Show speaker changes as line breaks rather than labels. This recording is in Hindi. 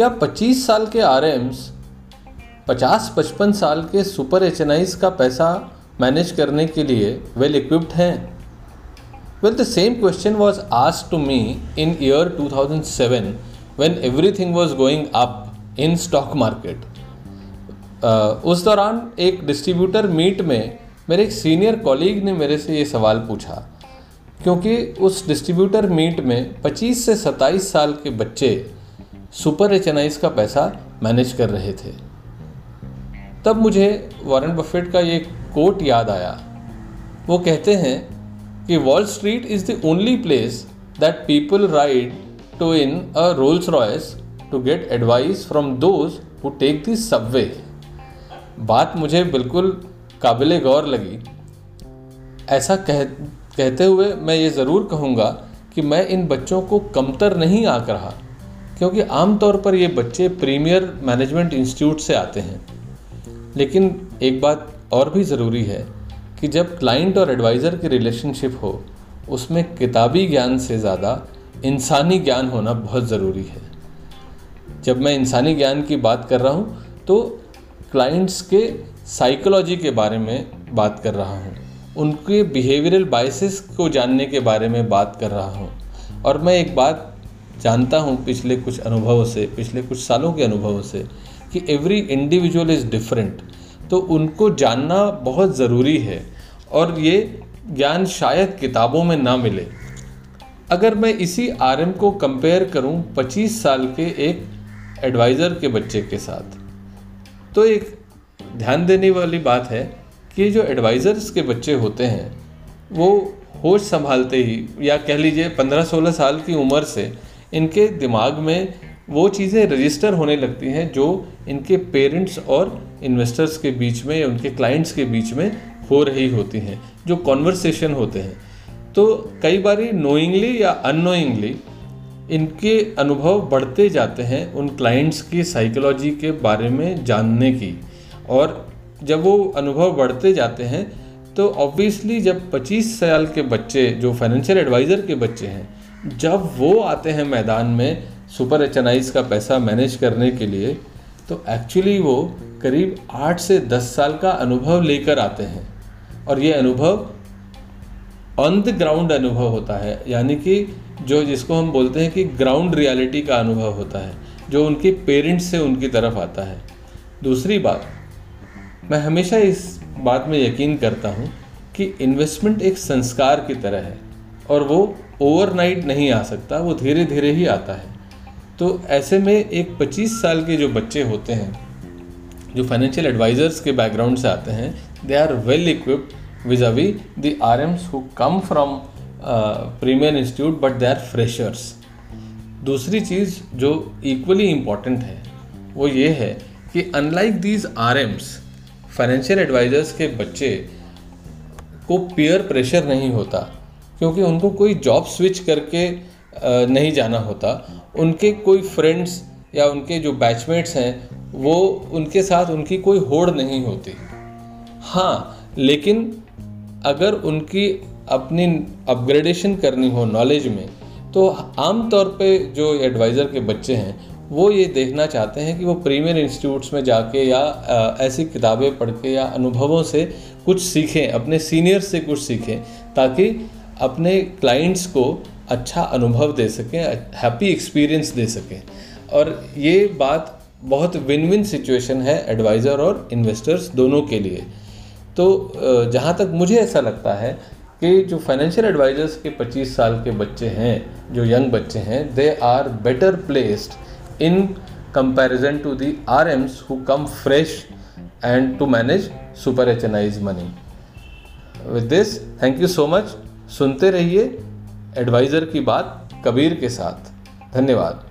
क्या 25 साल के आर एम्स पचास पचपन साल के सुपर एच का पैसा मैनेज करने के लिए वेल इक्विप्ड हैं? Well the same question was ask to me in year 2007 when everything was going up in stock market उस दौरान एक डिस्ट्रीब्यूटर मीट में मेरे एक सीनियर कॉलीग ने मेरे से ये सवाल पूछा, क्योंकि उस डिस्ट्रीब्यूटर मीट में 25 से 27 साल के बच्चे सुपर एच का पैसा मैनेज कर रहे थे। तब मुझे वॉरेन बफेट का ये कोट याद आया। वो कहते हैं कि Wall Street is the only place that people ride to in a Rolls Royce to get advice from those who take this subway. बात मुझे बिल्कुल काबिल गौर लगी। ऐसा कह, कहते हुए मैं ये ज़रूर कहूँगा कि मैं इन बच्चों को कमतर नहीं आक रहा। क्योंकि आमतौर पर ये बच्चे प्रीमियर मैनेजमेंट इंस्टीट्यूट से आते हैं। लेकिन एक बात और भी ज़रूरी है कि जब क्लाइंट और एडवाइज़र की रिलेशनशिप हो, उसमें किताबी ज्ञान से ज़्यादा इंसानी ज्ञान होना बहुत ज़रूरी है। जब मैं इंसानी ज्ञान की बात कर रहा हूँ तो क्लाइंट्स के साइकोलॉजी के बारे में बात कर रहा हूँ, उनके बिहेवियरल बाइसेस को जानने के बारे में बात कर रहा हूँ। और मैं एक बात जानता हूँ पिछले कुछ अनुभवों से, पिछले कुछ सालों के अनुभवों से कि एवरी इंडिविजुअल इज़ डिफरेंट तो उनको जानना बहुत ज़रूरी है और ये ज्ञान शायद किताबों में ना मिले। अगर मैं इसी आर को कंपेयर करूँ 25 साल के एक एडवाइज़र के बच्चे के साथ तो एक ध्यान देने वाली बात है कि जो एडवाइज़र्स के बच्चे होते हैं, वो होश संभालते ही, या कह लीजिए 15-16 साल की उम्र से इनके दिमाग में वो चीज़ें रजिस्टर होने लगती हैं जो इनके पेरेंट्स और इन्वेस्टर्स के बीच में या उनके क्लाइंट्स के बीच में हो रही होती हैं, जो कॉन्वर्सेशन होते हैं। तो कई बार नोइंगली या अनोइंगली इनके अनुभव बढ़ते जाते हैं उन क्लाइंट्स की साइकोलॉजी के बारे में जानने की। और जब वो अनुभव बढ़ते जाते हैं तो ऑब्वियसली जब 25 साल के बच्चे, जो फाइनेंशियल एडवाइज़र के बच्चे हैं जब वो आते हैं मैदान में सुपर एच का पैसा मैनेज करने के लिए तो एक्चुअली वो करीब आठ से दस साल का अनुभव लेकर आते हैं। और ये अनुभव ऑन द ग्राउंड अनुभव होता है। यानी कि जो जिसको हम बोलते हैं कि ग्राउंड रियलिटी का अनुभव होता है, जो उनके पेरेंट्स से उनकी तरफ़ आता है। दूसरी बात, मैं हमेशा इस बात में यकीन करता हूँ कि इन्वेस्टमेंट एक संस्कार की तरह है, और वो ओवरनाइट नहीं आ सकता, वो धीरे धीरे ही आता है। तो ऐसे में एक 25 साल के जो बच्चे होते हैं, जो फाइनेंशियल एडवाइज़र्स के बैकग्राउंड से आते हैं they are well equipped vis-a-vis R Ms who come from premier institute but they are freshers दूसरी चीज़ जो इक्वली इंपॉर्टेंट है, वो ये है कि unlike these R Ms financial advisors के बच्चे को पीयर प्रेशर नहीं होता। क्योंकि उनको कोई जॉब स्विच करके नहीं जाना होता। उनके कोई फ्रेंड्स या उनके जो बैचमेट्स हैं, वो उनके साथ उनकी कोई होड़ नहीं होती। हाँ लेकिन अगर उनकी अपनी अपग्रेडेशन करनी हो नॉलेज में तो आम तौर पे जो एडवाइज़र के बच्चे हैं, वो ये देखना चाहते हैं कि वो प्रीमियर इंस्टीट्यूट्स में जाके या ऐसी किताबें पढ़ के या अनुभवों से कुछ सीखें, अपने सीनियर से कुछ सीखें, ताकि अपने क्लाइंट्स को अच्छा अनुभव दे सकें हैप्पी एक्सपीरियंस दे सकें। और ये बात बहुत विन विन सिचुएशन है एडवाइज़र और इन्वेस्टर्स दोनों के लिए। तो जहाँ तक मुझे ऐसा लगता है कि जो फाइनेंशियल एडवाइज़र्स के 25 साल के बच्चे हैं, जो यंग बच्चे हैं they are better placed in comparison to the R Ms who come fresh and to manage super H money with this thank you so much सुनते रहिए एडवाइज़र की बात कबीर के साथ। धन्यवाद।